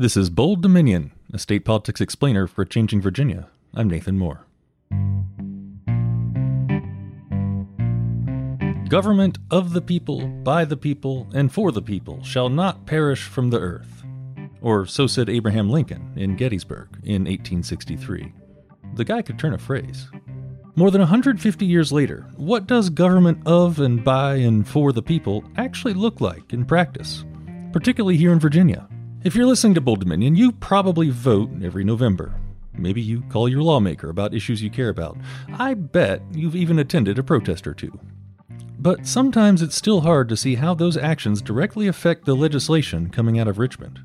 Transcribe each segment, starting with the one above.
This is Bold Dominion, a state politics explainer for Changing Virginia. I'm Nathan Moore. Government of the people, by the people, and for the people shall not perish from the earth. Or so said Abraham Lincoln in Gettysburg in 1863. The guy could turn a phrase. More than 150 years later, what does government of and by and for the people actually look like in practice, particularly here in Virginia? If you're listening to Bold Dominion, you probably vote every November. Maybe you call your lawmaker about issues you care about. I bet you've even attended a protest or two. But sometimes it's still hard to see how those actions directly affect the legislation coming out of Richmond.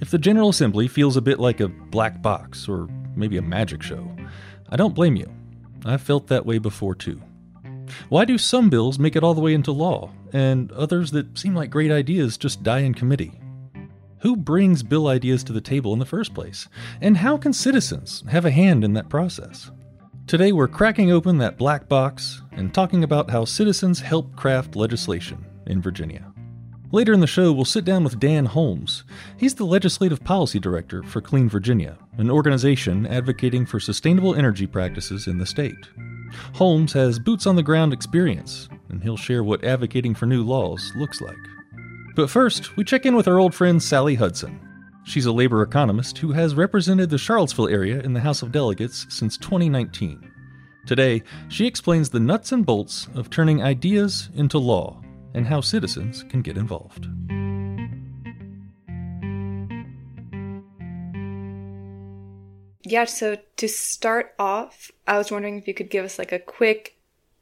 If the General Assembly feels a bit like a black box or maybe a magic show, I don't blame you. I've felt that way before too. Why do some bills make it all the way into law, and others that seem like great ideas just die in committee? Who brings bill ideas to the table in the first place? And how can citizens have a hand in that process? Today, we're cracking open that black box and talking about how citizens help craft legislation in Virginia. Later in the show, we'll sit down with Dan Holmes. He's the Legislative Policy Director for Clean Virginia, an organization advocating for sustainable energy practices in the state. Holmes has boots on the ground experience, and he'll share what advocating for new laws looks like. But first, we check in with our old friend Sally Hudson. She's a labor economist who has represented the Charlottesville area in the House of Delegates since 2019. Today, she explains the nuts and bolts of turning ideas into law and how citizens can get involved. Yeah, so to start off, I was wondering if you could give us like a quick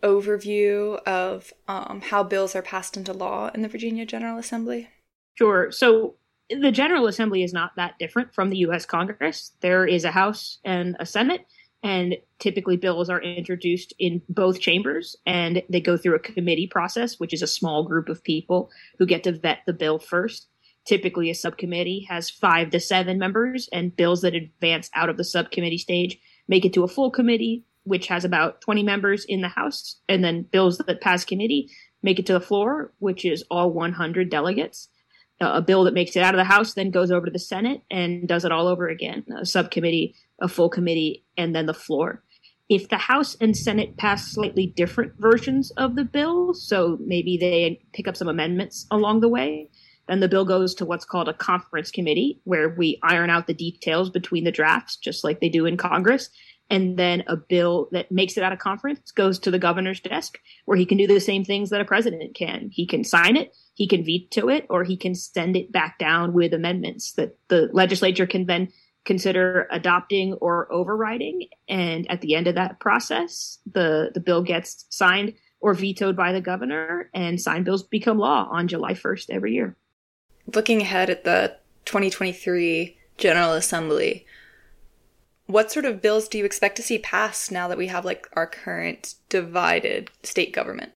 overview of um, how bills are passed into law in the Virginia General Assembly. Sure. So the General Assembly is not that different from the U.S. Congress. There is a House and a Senate, and typically bills are introduced in both chambers, and they go through a committee process, which is a small group of people who get to vet the bill first. Typically, a subcommittee has five to seven members, and bills that advance out of the subcommittee stage make it to a full committee, which has about 20 members in the House, and then bills that pass committee make it to the floor, which is all 100 delegates uh, a bill that makes it out of the House then goes over to the Senate and does it all over again a subcommittee, a full committee, and then the floor. If the House and Senate pass slightly different versions of the bill, so maybe they pick up some amendments along the way, then the bill goes to what's called a conference committee, where we iron out the details between the drafts, just like they do in Congress. And then a bill that makes it out of conference goes to the governor's desk, where he can do the same things that a president can. He can sign it, he can veto it or he can send it back down with amendments that the legislature can then consider adopting or overriding. And at the end of that process, the, the bill gets signed or vetoed by the governor and signed bills become law on July 1st every year. Looking ahead at the 2023 General Assembly, what sort of bills do you expect to see passed now that we have like our current divided state government?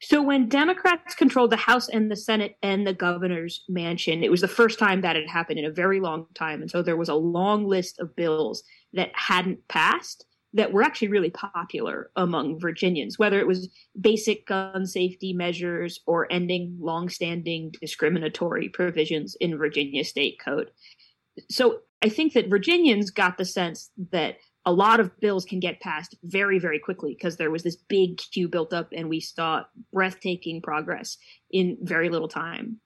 So when Democrats controlled the House and the Senate and the governor's mansion, it was the first time that had happened in a very long time. And so there was a long list of bills that hadn't passed that were actually really popular among Virginians, whether it was basic gun safety measures or ending longstanding discriminatory provisions in Virginia state code. So I think that Virginians got the sense that a lot of bills can get passed very, very quickly because there was this big queue built up and we saw breathtaking progress in very little time.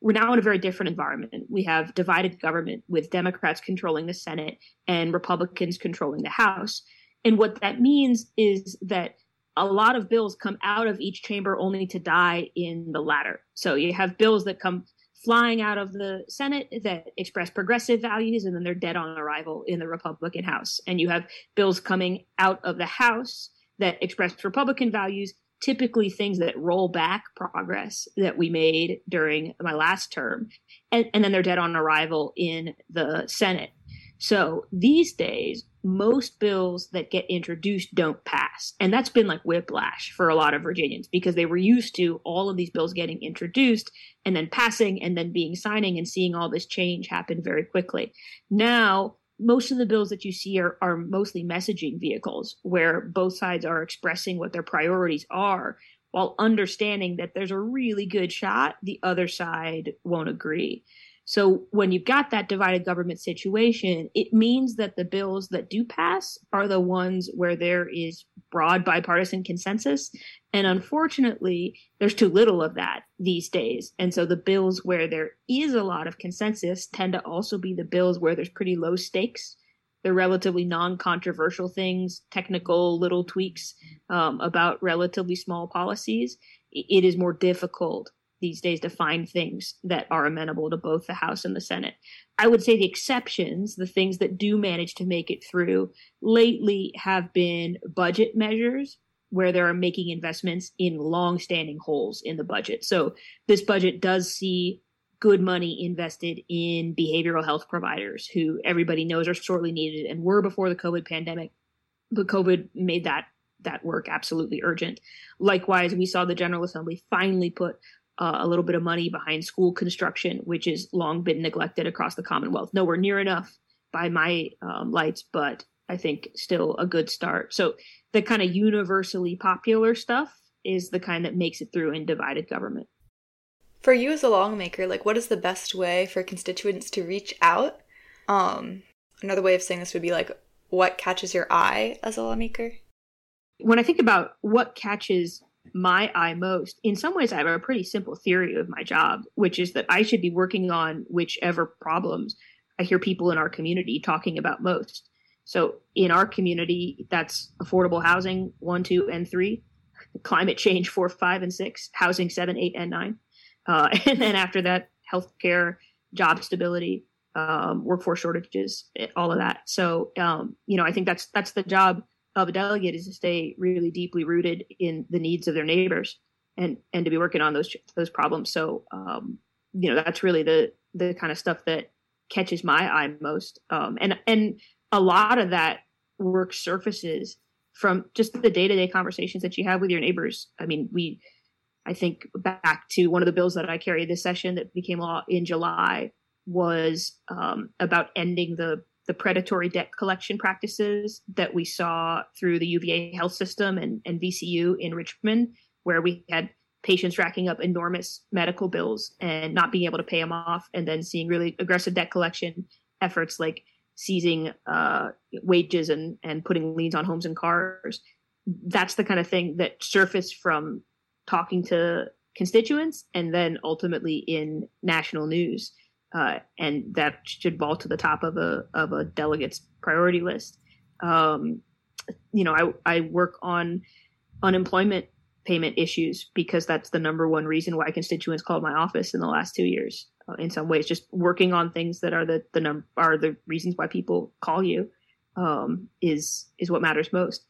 We're now in a very different environment. We have divided government with Democrats controlling the Senate and Republicans controlling the House. And what that means is that a lot of bills come out of each chamber only to die in the latter. So you have bills that come flying out of the Senate that express progressive values, and then they're dead on arrival in the Republican House. And you have bills coming out of the House that express Republican values, typically things that roll back progress that we made during my last term. And, and then they're dead on arrival in the Senate. So these days, most bills that get introduced don't pass. And that's been like whiplash for a lot of Virginians because they were used to all of these bills getting introduced and then passing and then being signing and seeing all this change happen very quickly. Now, most of the bills that you see are, are mostly messaging vehicles where both sides are expressing what their priorities are while understanding that there's a really good shot the other side won't agree. So when you've got that divided government situation, it means that the bills that do pass are the ones where there is broad bipartisan consensus. And unfortunately, there's too little of that these days. And so the bills where there is a lot of consensus tend to also be the bills where there's pretty low stakes. They're relatively non-controversial things, technical little tweaks um, about relatively small policies. It is more difficult these days to find things that are amenable to both the House and the Senate. I would say the exceptions, the things that do manage to make it through lately have been budget measures where they are making investments in long-standing holes in the budget. So this budget does see good money invested in behavioral health providers who everybody knows are sorely needed and were before the COVID pandemic. But COVID made that that work absolutely urgent. Likewise, we saw the General Assembly finally put uh, a little bit of money behind school construction, which has long been neglected across the Commonwealth. Nowhere near enough by my um, lights, but I think still a good start. So the kind of universally popular stuff is the kind that makes it through in divided government. For you as a lawmaker, like what is the best way for constituents to reach out? Um, another way of saying this would be like what catches your eye as a lawmaker? When I think about what catches my eye most. In some ways, I have a pretty simple theory of my job, which is that I should be working on whichever problems I hear people in our community talking about most. So in our community, that's affordable housing, one, two, and three, climate change, four, five, and six, housing, seven, eight, and nine. Uh, and then after that, healthcare, job stability, um, workforce shortages, all of that. So, um, you know, I think that's that's the job of a delegate is to stay really deeply rooted in the needs of their neighbors and and to be working on those those problems. So um, you know that's really the the kind of stuff that catches my eye most. Um, and and a lot of that work surfaces from just the day to day conversations that you have with your neighbors. I mean, we I think back to one of the bills that I carried this session that became law in July was um, about ending the the predatory debt collection practices that we saw through the UVA health system and, and VCU in Richmond, where we had patients racking up enormous medical bills and not being able to pay them off, and then seeing really aggressive debt collection efforts like seizing uh, wages and, and putting liens on homes and cars. That's the kind of thing that surfaced from talking to constituents and then ultimately in national news uh, and that should vault to the top of a of a delegate's priority list. Um, you know, I I work on unemployment payment issues because that's the number one reason why constituents called my office in the last two years. Uh, in some ways, just working on things that are the the num- are the reasons why people call you um, is is what matters most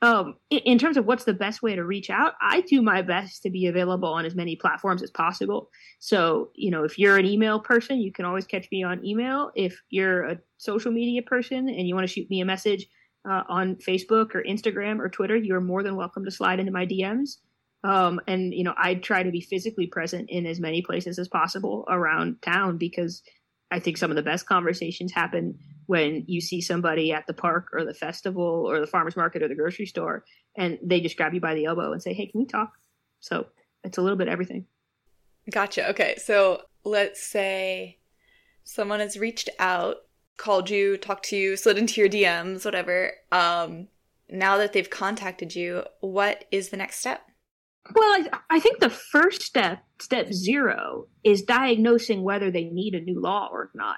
um, in terms of what's the best way to reach out, I do my best to be available on as many platforms as possible. So, you know, if you're an email person, you can always catch me on email. If you're a social media person and you want to shoot me a message uh, on Facebook or Instagram or Twitter, you're more than welcome to slide into my DMs. Um, and, you know, I try to be physically present in as many places as possible around town because I think some of the best conversations happen when you see somebody at the park or the festival or the farmers market or the grocery store and they just grab you by the elbow and say, Hey, can we talk? So it's a little bit everything. Gotcha. Okay. So let's say someone has reached out, called you, talked to you, slid into your DMs, whatever. Um, now that they've contacted you, what is the next step? Well, I, I think the first step, step zero, is diagnosing whether they need a new law or not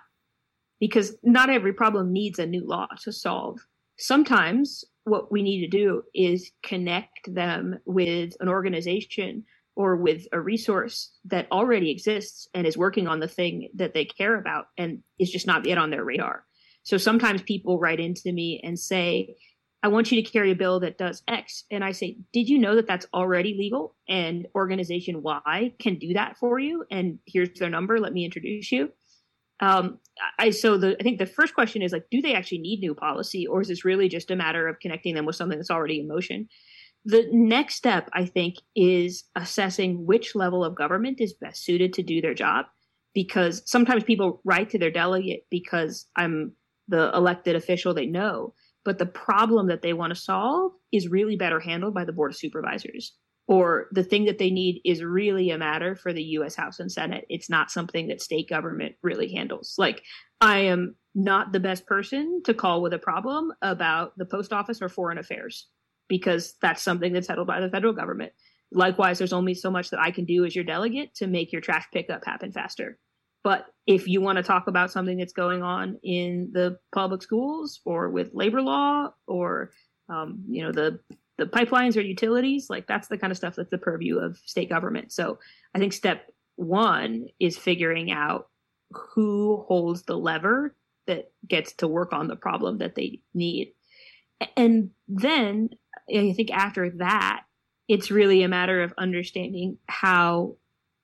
because not every problem needs a new law to solve. Sometimes what we need to do is connect them with an organization or with a resource that already exists and is working on the thing that they care about and is just not yet on their radar. So sometimes people write into me and say, I want you to carry a bill that does X. And I say, Did you know that that's already legal? And organization Y can do that for you. And here's their number. Let me introduce you. Um, I so the I think the first question is like, do they actually need new policy, or is this really just a matter of connecting them with something that's already in motion? The next step, I think, is assessing which level of government is best suited to do their job, because sometimes people write to their delegate because I'm the elected official they know, but the problem that they want to solve is really better handled by the board of supervisors or the thing that they need is really a matter for the US House and Senate. It's not something that state government really handles. Like, I am not the best person to call with a problem about the post office or foreign affairs because that's something that's settled by the federal government. Likewise, there's only so much that I can do as your delegate to make your trash pickup happen faster. But if you want to talk about something that's going on in the public schools or with labor law or um, you know the the pipelines or utilities, like that's the kind of stuff that's the purview of state government. So I think step one is figuring out who holds the lever that gets to work on the problem that they need. And then I think after that, it's really a matter of understanding how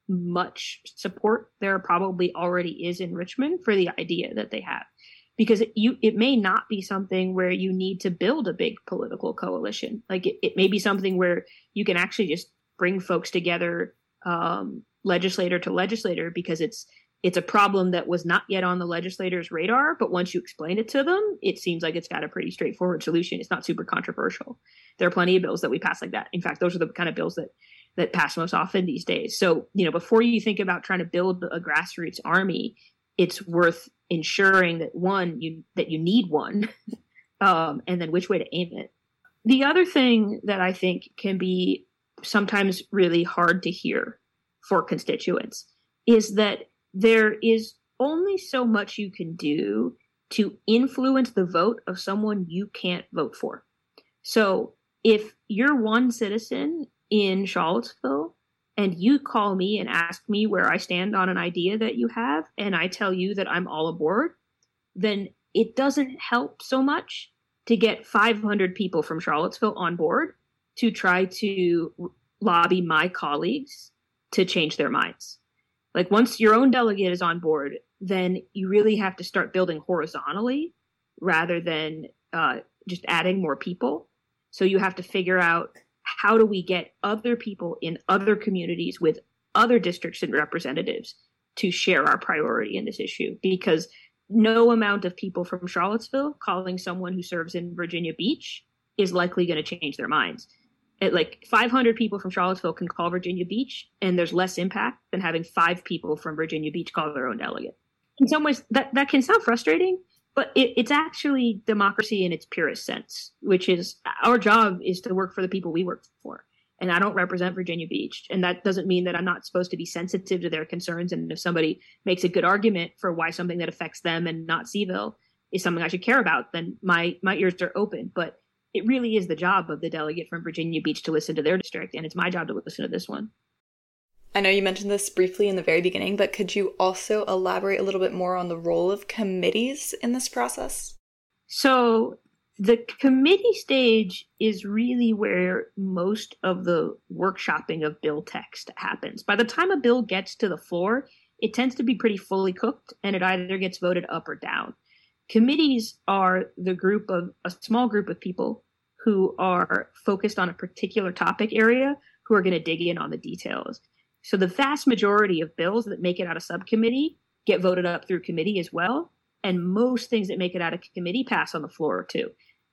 much support there probably already is in Richmond for the idea that they have because it, you it may not be something where you need to build a big political coalition. Like it, it may be something where you can actually just bring folks together um, legislator to legislator because it's it's a problem that was not yet on the legislator's radar but once you explain it to them it seems like it's got a pretty straightforward solution. It's not super controversial. There are plenty of bills that we pass like that. In fact those are the kind of bills that that pass most often these days. So you know before you think about trying to build a grassroots army it's worth ensuring that one you that you need one um, and then which way to aim it. The other thing that i think can be sometimes really hard to hear for constituents is that there is only so much you can do to influence the vote of someone you can't vote for. So if you're one citizen in charlottesville and you call me and ask me where I stand on an idea that you have, and I tell you that I'm all aboard, then it doesn't help so much to get 500 people from Charlottesville on board to try to lobby my colleagues to change their minds. Like once your own delegate is on board, then you really have to start building horizontally rather than uh, just adding more people. So you have to figure out how do we get other people in other communities with other districts and representatives to share our priority in this issue? Because no amount of people from Charlottesville calling someone who serves in Virginia Beach is likely going to change their minds. At like 500 people from Charlottesville can call Virginia Beach, and there's less impact than having five people from Virginia Beach call their own delegate. In some ways, that, that can sound frustrating, but it, it's actually democracy in its purest sense, which is our job is to work for the people we work for. And I don't represent Virginia Beach. And that doesn't mean that I'm not supposed to be sensitive to their concerns. And if somebody makes a good argument for why something that affects them and not CVille is something I should care about, then my, my ears are open. But it really is the job of the delegate from Virginia Beach to listen to their district. And it's my job to listen to this one. I know you mentioned this briefly in the very beginning, but could you also elaborate a little bit more on the role of committees in this process? So, the committee stage is really where most of the workshopping of bill text happens. By the time a bill gets to the floor, it tends to be pretty fully cooked and it either gets voted up or down. Committees are the group of a small group of people who are focused on a particular topic area who are going to dig in on the details. So the vast majority of bills that make it out of subcommittee get voted up through committee as well. And most things that make it out of committee pass on the floor too.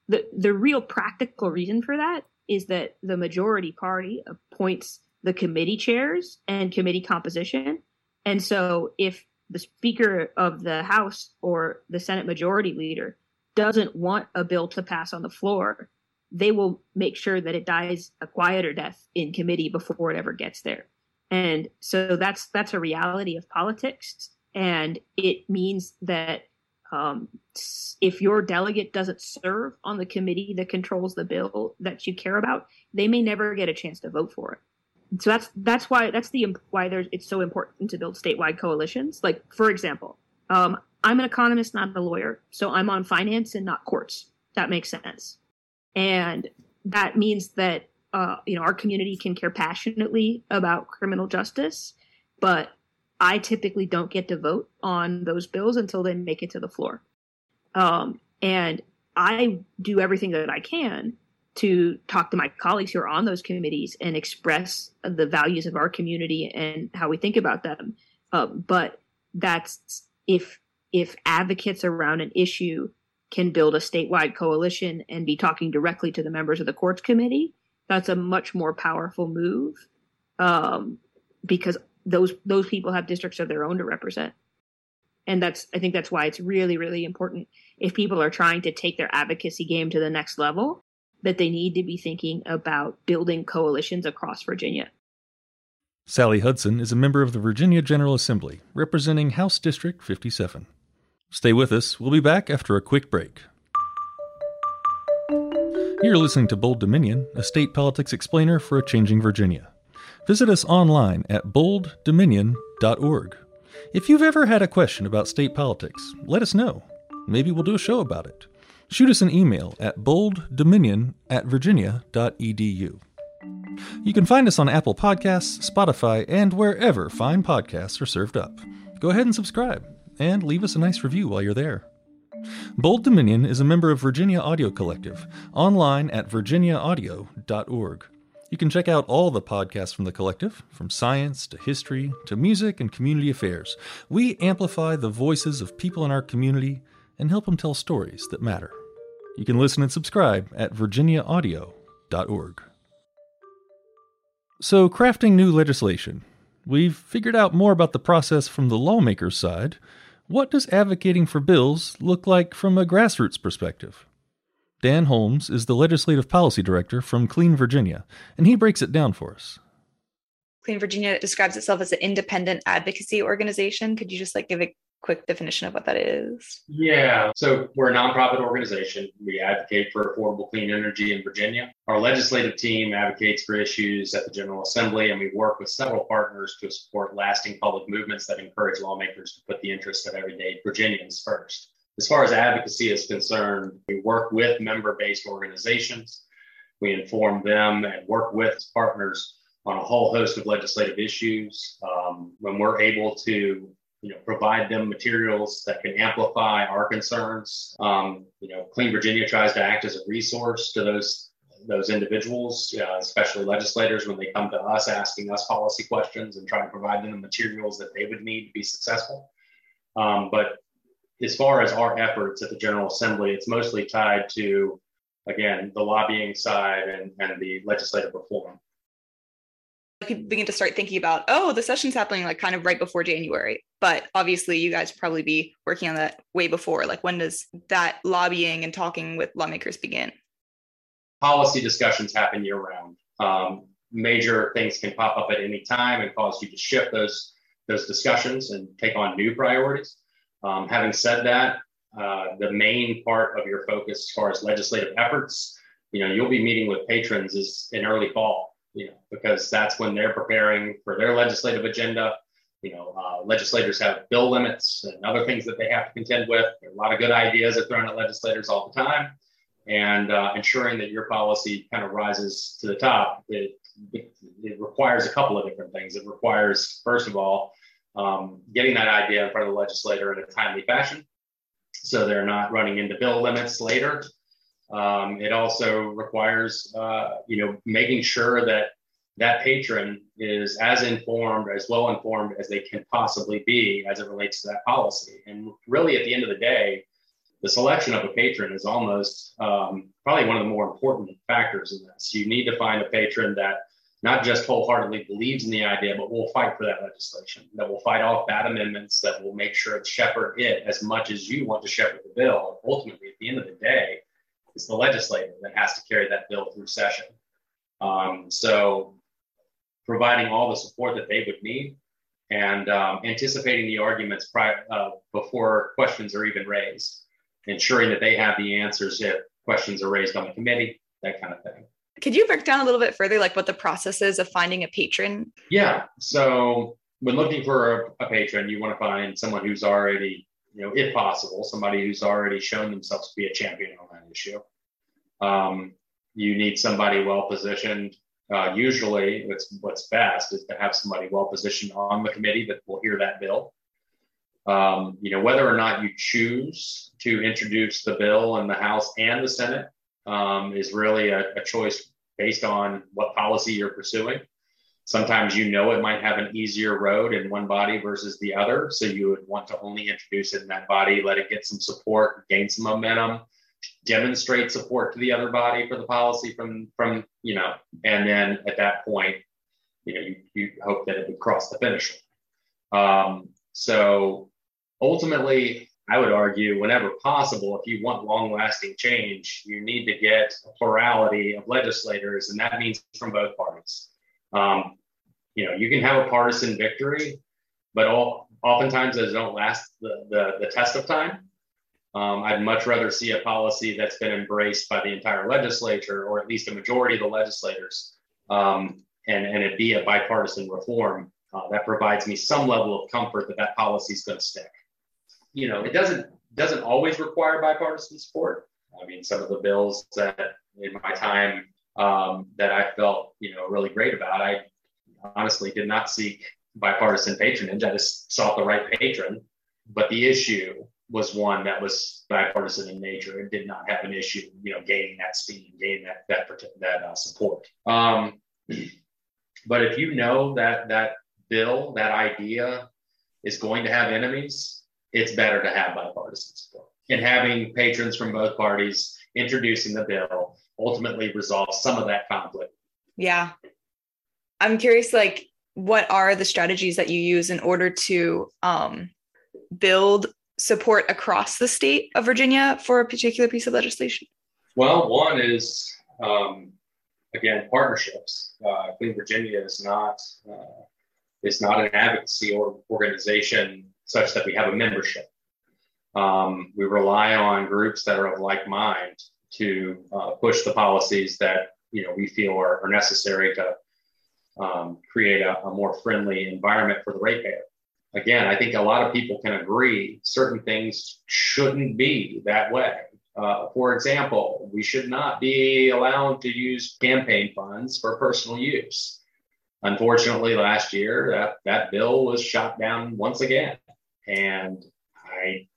The the real practical reason for that is that the majority party appoints the committee chairs and committee composition. And so if the Speaker of the House or the Senate Majority Leader doesn't want a bill to pass on the floor, they will make sure that it dies a quieter death in committee before it ever gets there. And so that's that's a reality of politics, and it means that um, if your delegate doesn't serve on the committee that controls the bill that you care about, they may never get a chance to vote for it. So that's that's why that's the why there's it's so important to build statewide coalitions. Like for example, um, I'm an economist, not a lawyer, so I'm on finance and not courts. That makes sense, and that means that uh, you know, our community can care passionately about criminal justice, but I typically don't get to vote on those bills until they make it to the floor. Um, and I do everything that I can to talk to my colleagues who are on those committees and express the values of our community and how we think about them. Um, but that's if if advocates around an issue can build a statewide coalition and be talking directly to the members of the courts committee, that's a much more powerful move um, because those those people have districts of their own to represent. And that's i think that's why it's really really important if people are trying to take their advocacy game to the next level that they need to be thinking about building coalitions across virginia. Sally hudson is a member of the virginia general assembly representing house district 57 stay with us. We'll be back after a quick break you're listening to bold dominion a state politics explainer for a changing virginia visit us online at bolddominion.org if you've ever had a question about state politics, let us know. Maybe we'll do a show about it. Shoot us an email at bolddominion at virginia.edu. You can find us on Apple Podcasts, Spotify, and wherever fine podcasts are served up. Go ahead and subscribe, and leave us a nice review while you're there. Bold Dominion is a member of Virginia Audio Collective, online at virginiaaudio.org. You can check out all the podcasts from the collective, from science to history to music and community affairs. We amplify the voices of people in our community and help them tell stories that matter. You can listen and subscribe at virginiaaudio.org. So, crafting new legislation. We've figured out more about the process from the lawmaker's side. What does advocating for bills look like from a grassroots perspective? Dan Holmes is the legislative policy director from Clean Virginia, and he breaks it down for us. Clean Virginia describes itself as an independent advocacy organization. Could you just like give a quick definition of what that is? Yeah. So we're a nonprofit organization. We advocate for affordable clean energy in Virginia. Our legislative team advocates for issues at the General Assembly, and we work with several partners to support lasting public movements that encourage lawmakers to put the interests of everyday Virginians first. As far as advocacy is concerned, we work with member based organizations. We inform them and work with partners on a whole host of legislative issues. Um, when we're able to you know, provide them materials that can amplify our concerns. Um, you know, Clean Virginia tries to act as a resource to those those individuals, uh, especially legislators, when they come to us asking us policy questions and try to provide them the materials that they would need to be successful. Um, but as far as our efforts at the General Assembly, it's mostly tied to, again, the lobbying side and, and the legislative reform. People begin to start thinking about, oh, the session's happening like kind of right before January. But obviously, you guys probably be working on that way before. Like, when does that lobbying and talking with lawmakers begin? Policy discussions happen year round. Um, major things can pop up at any time and cause you to shift those those discussions and take on new priorities. Um, having said that, uh, the main part of your focus as far as legislative efforts, you know, you'll be meeting with patrons is in early fall, you know, because that's when they're preparing for their legislative agenda. You know, uh, legislators have bill limits and other things that they have to contend with. There are a lot of good ideas are thrown at legislators all the time, and uh, ensuring that your policy kind of rises to the top. It, it, it requires a couple of different things. It requires, first of all, um, getting that idea in front of the legislator in a timely fashion so they're not running into bill limits later. Um, it also requires, uh, you know, making sure that that patron is as informed, as well informed as they can possibly be as it relates to that policy. And really, at the end of the day, the selection of a patron is almost um, probably one of the more important factors in this. You need to find a patron that not just wholeheartedly believes in the idea, but will fight for that legislation, that will fight off bad amendments, that will make sure to shepherd it as much as you want to shepherd the bill. Ultimately, at the end of the day, it's the legislator that has to carry that bill through session. Um, so, providing all the support that they would need and um, anticipating the arguments prior, uh, before questions are even raised, ensuring that they have the answers if questions are raised on the committee, that kind of thing. Could you break down a little bit further, like what the process is of finding a patron? Yeah. So when looking for a, a patron, you want to find someone who's already, you know, if possible, somebody who's already shown themselves to be a champion on that issue. Um, you need somebody well positioned. Uh, usually, what's what's best is to have somebody well positioned on the committee that will hear that bill. Um, you know, whether or not you choose to introduce the bill in the House and the Senate um, is really a, a choice based on what policy you're pursuing. Sometimes you know it might have an easier road in one body versus the other. So you would want to only introduce it in that body, let it get some support, gain some momentum, demonstrate support to the other body for the policy from from you know, and then at that point, you know, you, you hope that it would cross the finish line. Um, so ultimately, I would argue, whenever possible, if you want long lasting change, you need to get a plurality of legislators, and that means from both parties. Um, you know, you can have a partisan victory, but all, oftentimes those don't last the, the, the test of time. Um, I'd much rather see a policy that's been embraced by the entire legislature, or at least a majority of the legislators, um, and, and it be a bipartisan reform uh, that provides me some level of comfort that that policy is going to stick. You know, it doesn't doesn't always require bipartisan support. I mean, some of the bills that in my time um, that I felt you know really great about, I honestly did not seek bipartisan patronage. I just sought the right patron. But the issue was one that was bipartisan in nature and did not have an issue, you know, gaining that steam, gaining that that that uh, support. Um, but if you know that that bill, that idea is going to have enemies, it's better to have bipartisan support. And having patrons from both parties introducing the bill ultimately resolves some of that conflict. Yeah. I'm curious, like, what are the strategies that you use in order to um, build support across the state of Virginia for a particular piece of legislation? Well, one is, um, again, partnerships. Uh, Clean Virginia is not uh, is not an advocacy or organization such that we have a membership. Um, we rely on groups that are of like mind to uh, push the policies that you know we feel are, are necessary to um, create a, a, more friendly environment for the ratepayer. Again, I think a lot of people can agree certain things shouldn't be that way. Uh, for example, we should not be allowed to use campaign funds for personal use. Unfortunately, last year that that bill was shot down once again, and I,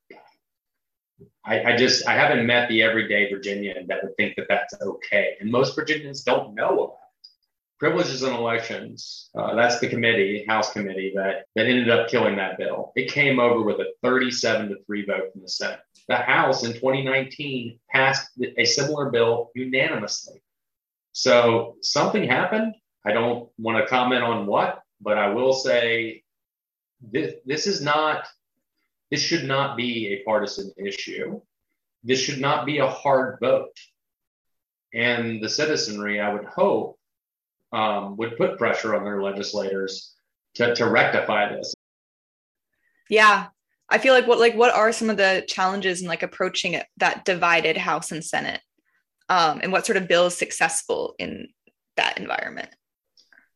I, I just I haven't met the everyday Virginian that would think that that's okay, and most Virginians don't know about. Privileges and elections. Uh, that's the committee, House committee that that ended up killing that bill. It came over with a 37 to three vote from the Senate. The House in 2019 passed a similar bill unanimously. So something happened I don't want to comment on what, but I will say this, this is not, this should not be a partisan issue. This should not be a hard vote. And the citizenry, I would hope, um, would put pressure on their legislators to, to rectify this. Yeah. I feel like what like what are some of the challenges in like approaching it, that divided House and Senate, um, and what sort of bill is successful in that environment?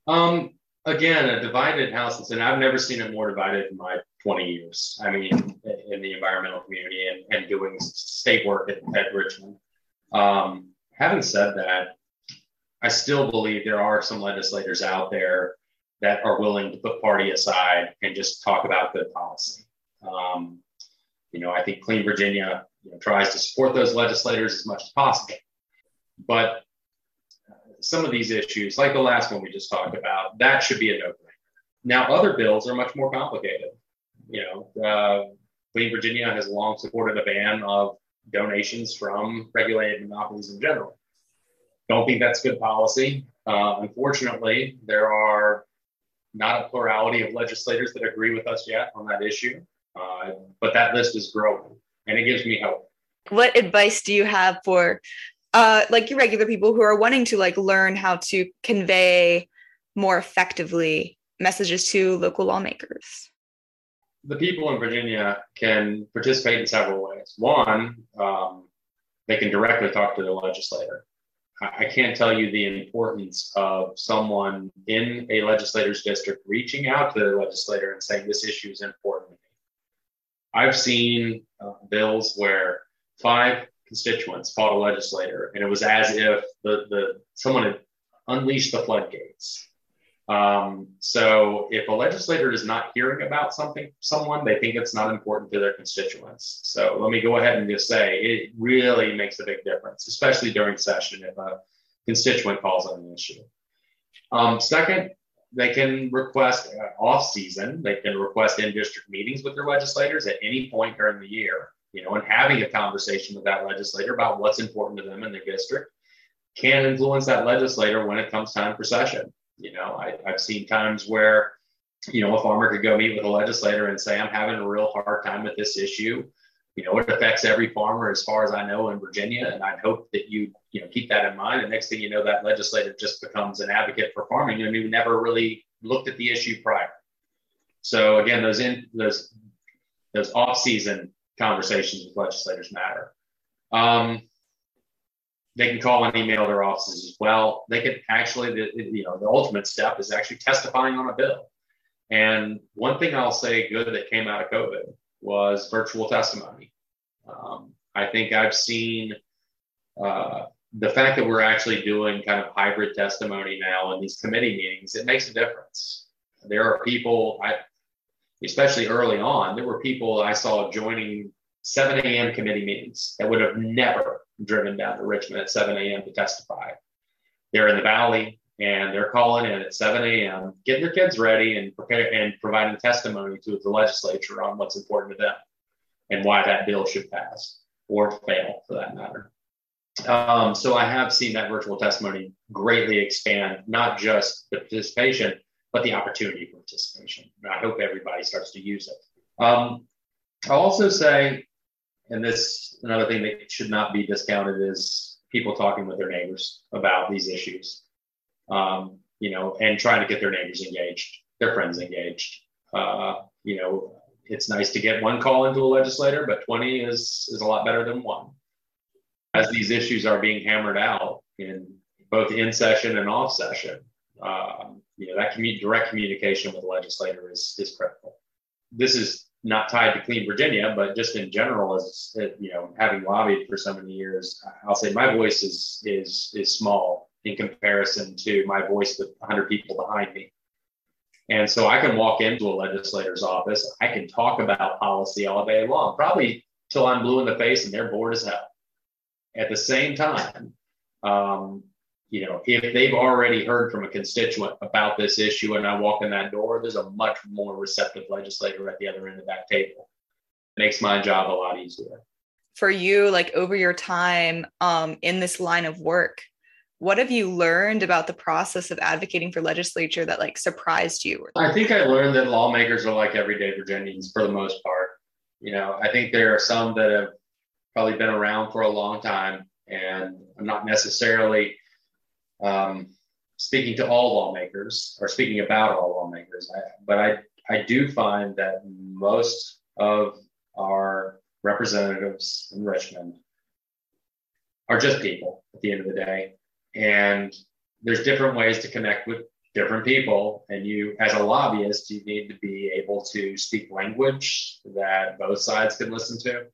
Um, again, a divided house, and Senate. I've never seen it more divided in my 20 years. I mean, in the environmental community and, and doing state work at, at Richmond. Um, having said that, I still believe there are some legislators out there that are willing to put party aside and just talk about good policy. Um, you know, I think Clean Virginia you know, tries to support those legislators as much as possible. But some of these issues, like the last one we just talked about, that should be a no-brainer. Now, other bills are much more complicated. You know, uh, Clean Virginia has long supported a ban of donations from regulated monopolies in general. Don't think that's good policy. Uh, unfortunately, there are not a plurality of legislators that agree with us yet on that issue, uh, but that list is growing, and it gives me hope. What advice do you have for uh, like your regular people who are wanting to like learn how to convey more effectively messages to local lawmakers? The people in Virginia can participate in several ways. One, um, they can directly talk to the legislator. I can't tell you the importance of someone in a legislator's district reaching out to the legislator and saying this issue is important. To me. I've seen uh, bills where five constituents fought a legislator, and it was as if the, the someone had unleashed the floodgates. Um, so if a legislator is not hearing about something, someone, they think it's not important to their constituents. So let me go ahead and just say it really makes a big difference, especially during session if a constituent calls on an issue. Um, second, they can request uh, off season, they can request in district meetings with their legislators at any point during the year you know, and having a conversation with that legislator about what's important to them in their district can influence that legislator when it comes time for session. You know, I, I've seen times where, you know, a farmer could go meet with a legislator and say, I'm having a real hard time with this issue. You know, it affects every farmer as far as I know in Virginia. And I'd hope that you, you know, keep that in mind. And next thing you know, that legislator just becomes an advocate for farming and you never really looked at the issue prior. So again, those in those those off-season conversations with legislators matter. Um, they can call and email their offices as well. They can actually, the, you know, the ultimate step is actually testifying on a bill. And one thing I'll say good that came out of COVID was virtual testimony. Um, I think I've seen uh, the fact that we're actually doing kind of hybrid testimony now in these committee meetings. It makes a difference. There are people, I, especially early on, there were people I saw joining 7 a.m. committee meetings that would have never driven down to Richmond at 7 a.m. to testify. They're in the valley and they're calling in at 7 a.m., getting their kids ready and prepare and providing testimony to the legislature on what's important to them and why that bill should pass or fail for that matter. Um, so I have seen that virtual testimony greatly expand not just the participation, but the opportunity for participation. And I hope everybody starts to use it. Um, I'll also say and this another thing that should not be discounted is people talking with their neighbors about these issues. Um, you know and trying to get their neighbors engaged their friends engaged. Uh, you know it's nice to get one call into a legislator but 20 is is a lot better than one. As these issues are being hammered out in both in session and off session um, you know that commu- direct communication with the legislator is is critical. This is not tied to Clean Virginia, but just in general, as you know, having lobbied for so many years, I'll say my voice is is is small in comparison to my voice with 100 people behind me. And so I can walk into a legislator's office, I can talk about policy all day long, probably till I'm blue in the face and they're bored as hell. At the same time, um, you know, if they've already heard from a constituent about this issue and I walk in that door, there's a much more receptive legislator at the other end of that table. It makes my job a lot easier. For you, like over your time um, in this line of work, what have you learned about the process of advocating for legislature that like surprised you? I think I learned that lawmakers are like everyday Virginians for the most part. You know, I think there are some that have probably been around for a long time and I'm not necessarily um, speaking to all lawmakers or speaking about all lawmakers. I, but I, I do find that most of our representatives in Richmond are just people at the end of the day. And there's different ways to connect with different people. And you, as a lobbyist, you need to be able to speak language that both sides can listen to.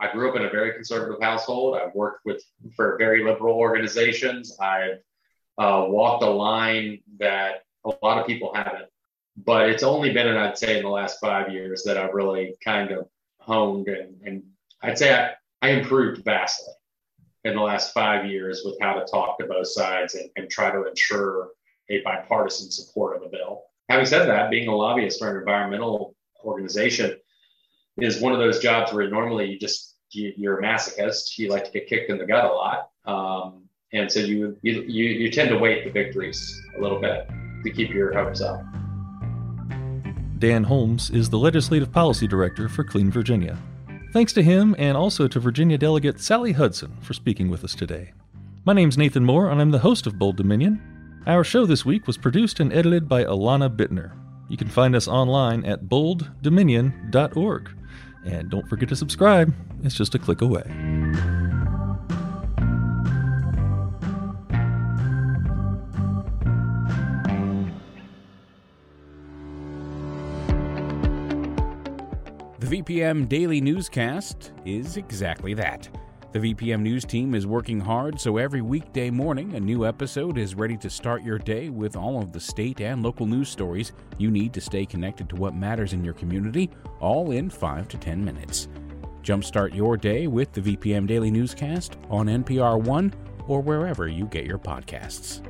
I grew up in a very conservative household. I've worked with for very liberal organizations. I've uh, walked a line that a lot of people haven't. But it's only been, and I'd say, in the last five years that I've really kind of honed and, and I'd say I, I improved vastly in the last five years with how to talk to both sides and, and try to ensure a bipartisan support of a bill. Having said that, being a lobbyist for an environmental organization is one of those jobs where normally you just you, are a masochist. You like to get kicked in the gut a lot. Um, and so you, you you tend to wait the victories a little bit to keep your hopes up. Dan Holmes is the legislative policy director for Clean Virginia. Thanks to him and also to Virginia delegate Sally Hudson for speaking with us today. My name's Nathan Moore and I'm the host of Bold Dominion. Our show this week was produced and edited by Alana Bittner. You can find us online at bolddominion.org. And don't forget to subscribe, it's just a click away. VPM Daily Newscast is exactly that. The VPM News team is working hard so every weekday morning a new episode is ready to start your day with all of the state and local news stories you need to stay connected to what matters in your community, all in 5 to 10 minutes. Jumpstart your day with the VPM Daily Newscast on NPR One or wherever you get your podcasts.